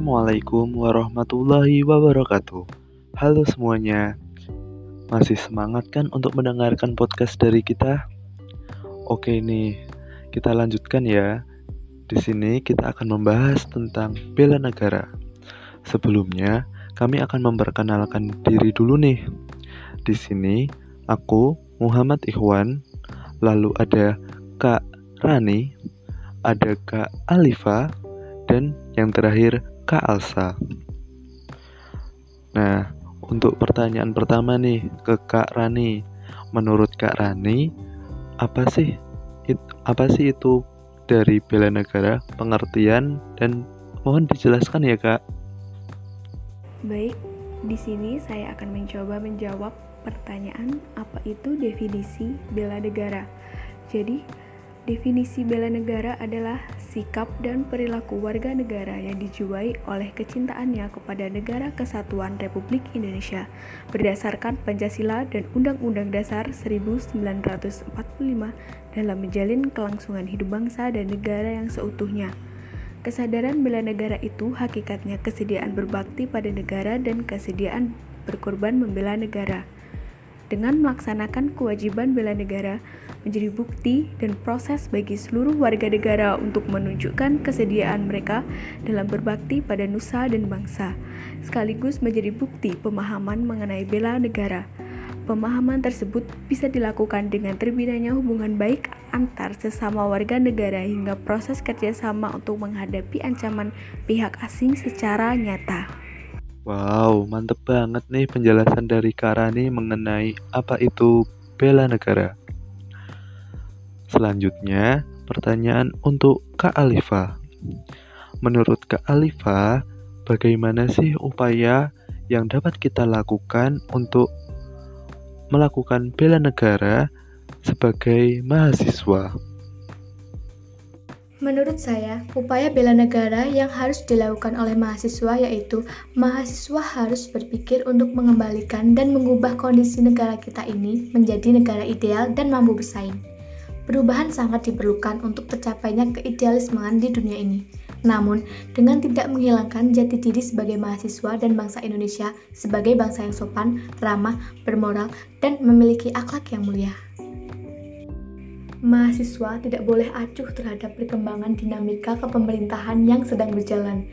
Assalamualaikum warahmatullahi wabarakatuh. Halo semuanya. Masih semangat kan untuk mendengarkan podcast dari kita? Oke nih, kita lanjutkan ya. Di sini kita akan membahas tentang bela negara. Sebelumnya, kami akan memperkenalkan diri dulu nih. Di sini, aku Muhammad Ikhwan, lalu ada Kak Rani, ada Kak Alifa, dan yang terakhir Kak Alsa. Nah, untuk pertanyaan pertama nih ke Kak Rani. Menurut Kak Rani, apa sih it, apa sih itu dari bela negara, pengertian dan mohon dijelaskan ya, Kak. Baik, di sini saya akan mencoba menjawab pertanyaan apa itu definisi bela negara. Jadi, Definisi bela negara adalah sikap dan perilaku warga negara yang dijiwai oleh kecintaannya kepada negara kesatuan Republik Indonesia berdasarkan Pancasila dan Undang-Undang Dasar 1945 dalam menjalin kelangsungan hidup bangsa dan negara yang seutuhnya. Kesadaran bela negara itu hakikatnya kesediaan berbakti pada negara dan kesediaan berkorban membela negara. Dengan melaksanakan kewajiban bela negara, menjadi bukti dan proses bagi seluruh warga negara untuk menunjukkan kesediaan mereka dalam berbakti pada nusa dan bangsa, sekaligus menjadi bukti pemahaman mengenai bela negara. Pemahaman tersebut bisa dilakukan dengan terbinanya hubungan baik antar sesama warga negara hingga proses kerjasama untuk menghadapi ancaman pihak asing secara nyata. Wow, mantep banget nih penjelasan dari Karani mengenai apa itu bela negara. Selanjutnya, pertanyaan untuk Kak Alifa. Menurut Kak Alifa, bagaimana sih upaya yang dapat kita lakukan untuk melakukan bela negara sebagai mahasiswa? Menurut saya, upaya bela negara yang harus dilakukan oleh mahasiswa yaitu mahasiswa harus berpikir untuk mengembalikan dan mengubah kondisi negara kita ini menjadi negara ideal dan mampu bersaing. Perubahan sangat diperlukan untuk tercapainya keidealismean di dunia ini. Namun, dengan tidak menghilangkan jati diri sebagai mahasiswa dan bangsa Indonesia sebagai bangsa yang sopan, ramah, bermoral, dan memiliki akhlak yang mulia. Mahasiswa tidak boleh acuh terhadap perkembangan dinamika kepemerintahan yang sedang berjalan,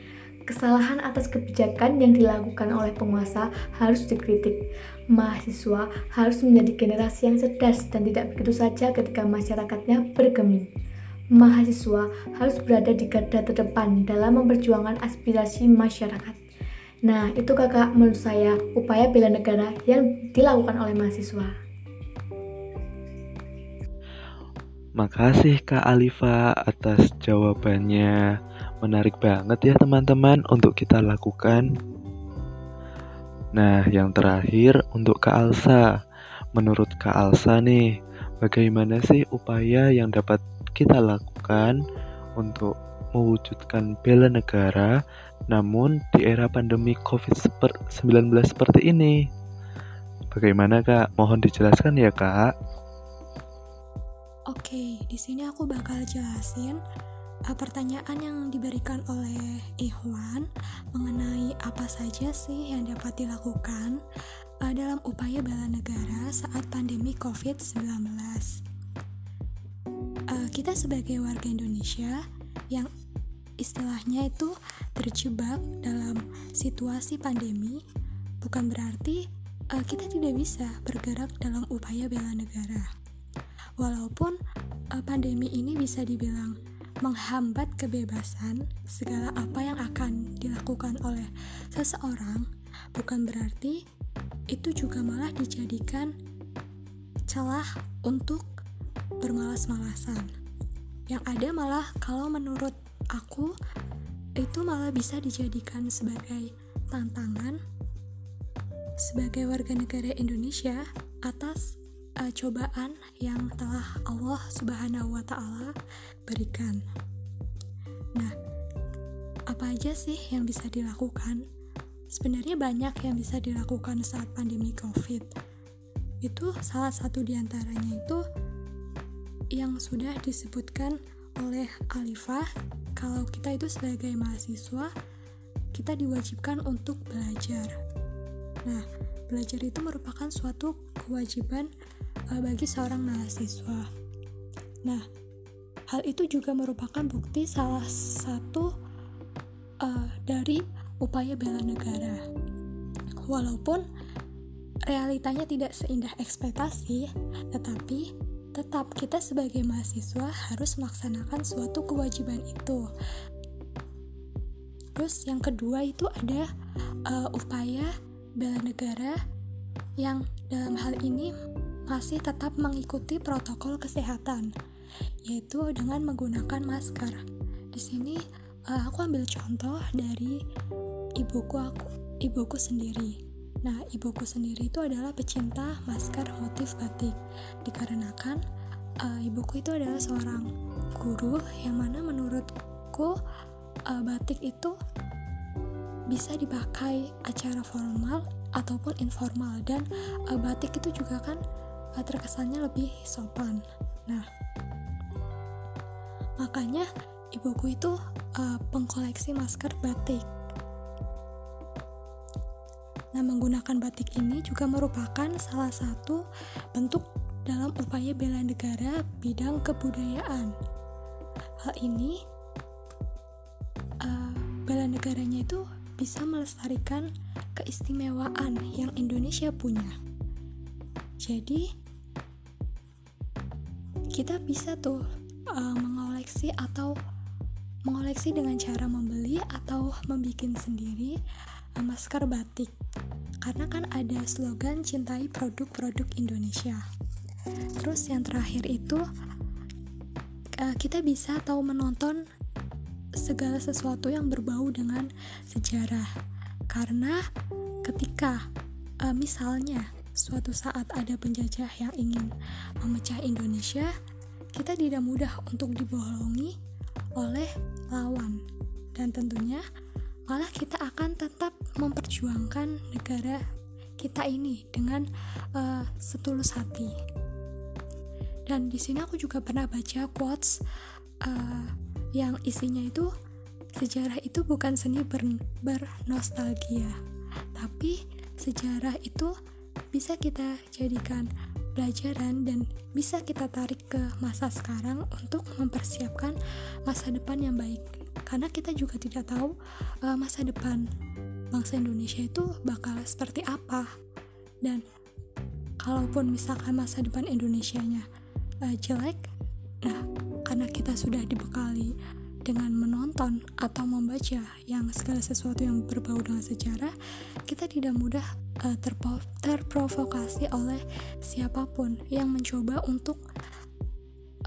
Kesalahan atas kebijakan yang dilakukan oleh penguasa harus dikritik. Mahasiswa harus menjadi generasi yang cerdas dan tidak begitu saja ketika masyarakatnya bergeming. Mahasiswa harus berada di garda terdepan dalam memperjuangkan aspirasi masyarakat. Nah, itu kakak menurut saya upaya bela negara yang dilakukan oleh mahasiswa. Makasih Kak Alifa atas jawabannya. Menarik banget ya teman-teman untuk kita lakukan. Nah, yang terakhir untuk Kak Alsa. Menurut Kak Alsa nih, bagaimana sih upaya yang dapat kita lakukan untuk mewujudkan bela negara namun di era pandemi COVID-19 seperti ini? Bagaimana Kak? Mohon dijelaskan ya Kak. Oke, di sini aku bakal jelasin uh, pertanyaan yang diberikan oleh Ikhwan mengenai apa saja sih yang dapat dilakukan uh, dalam upaya bela negara saat pandemi COVID-19. Uh, kita sebagai warga Indonesia yang istilahnya itu terjebak dalam situasi pandemi bukan berarti kita tidak bisa bergerak dalam upaya bela negara. Walaupun pandemi ini bisa dibilang menghambat kebebasan, segala apa yang akan dilakukan oleh seseorang bukan berarti itu juga malah dijadikan celah untuk bermalas-malasan. Yang ada malah kalau menurut aku itu malah bisa dijadikan sebagai tantangan sebagai warga negara Indonesia atas uh, cobaan yang telah Allah Subhanahu wa taala berikan. Nah, apa aja sih yang bisa dilakukan? Sebenarnya banyak yang bisa dilakukan saat pandemi Covid. Itu salah satu di antaranya itu yang sudah disebutkan oleh Alifah kalau kita itu sebagai mahasiswa kita diwajibkan untuk belajar. Nah, belajar itu merupakan suatu kewajiban bagi seorang mahasiswa. Nah, hal itu juga merupakan bukti salah satu uh, dari upaya bela negara. Walaupun realitanya tidak seindah ekspektasi, tetapi tetap kita sebagai mahasiswa harus melaksanakan suatu kewajiban itu. Terus yang kedua itu ada uh, upaya bela negara yang dalam hal ini masih tetap mengikuti protokol kesehatan, yaitu dengan menggunakan masker. Di sini uh, aku ambil contoh dari ibuku aku, ibuku sendiri. Nah, ibuku sendiri itu adalah pecinta masker motif batik. Dikarenakan uh, ibuku itu adalah seorang guru yang mana menurutku uh, batik itu bisa dipakai acara formal ataupun informal dan uh, batik itu juga kan terkesannya lebih sopan. Nah, makanya ibuku itu uh, pengkoleksi masker batik. Nah, menggunakan batik ini juga merupakan salah satu bentuk dalam upaya bela negara bidang kebudayaan. Hal ini, uh, bela negaranya itu bisa melestarikan keistimewaan yang Indonesia punya. Jadi, kita bisa tuh uh, mengoleksi atau mengoleksi dengan cara membeli atau membuat sendiri uh, masker batik karena kan ada slogan cintai produk-produk Indonesia. Terus yang terakhir itu uh, kita bisa tahu menonton segala sesuatu yang berbau dengan sejarah. Karena ketika misalnya suatu saat ada penjajah yang ingin memecah Indonesia, kita tidak mudah untuk dibohongi oleh lawan. Dan tentunya malah kita akan tetap memperjuangkan negara kita ini dengan uh, setulus hati. Dan di sini aku juga pernah baca quotes uh, yang isinya itu sejarah itu bukan seni ber bernostalgia, tapi sejarah itu bisa kita jadikan pelajaran dan bisa kita tarik ke masa sekarang untuk mempersiapkan masa depan yang baik. Karena kita juga tidak tahu uh, masa depan bangsa Indonesia itu bakal seperti apa. Dan kalaupun misalkan masa depan Indonesia-nya uh, jelek nah karena kita sudah dibekali dengan menonton atau membaca yang segala sesuatu yang berbau dengan sejarah kita tidak mudah uh, terprovokasi oleh siapa pun yang mencoba untuk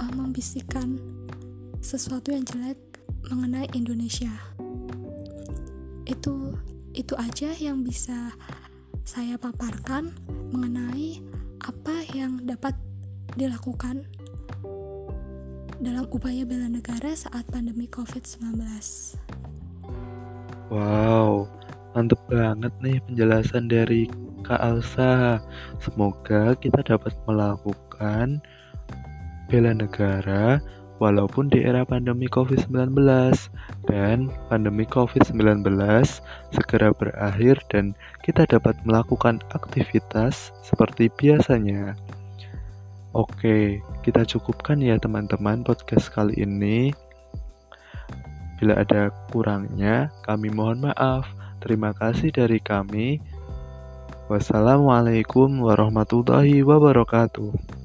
uh, membisikkan sesuatu yang jelek mengenai Indonesia. Itu itu aja yang bisa saya paparkan mengenai apa yang dapat dilakukan dalam upaya bela negara saat pandemi COVID-19. Wow, mantep banget nih penjelasan dari Kak Alsa. Semoga kita dapat melakukan bela negara walaupun di era pandemi COVID-19 dan pandemi COVID-19 segera berakhir dan kita dapat melakukan aktivitas seperti biasanya. Oke, kita cukupkan ya teman-teman podcast kali ini. Bila ada kurangnya, kami mohon maaf. Terima kasih dari kami. Wassalamualaikum warahmatullahi wabarakatuh.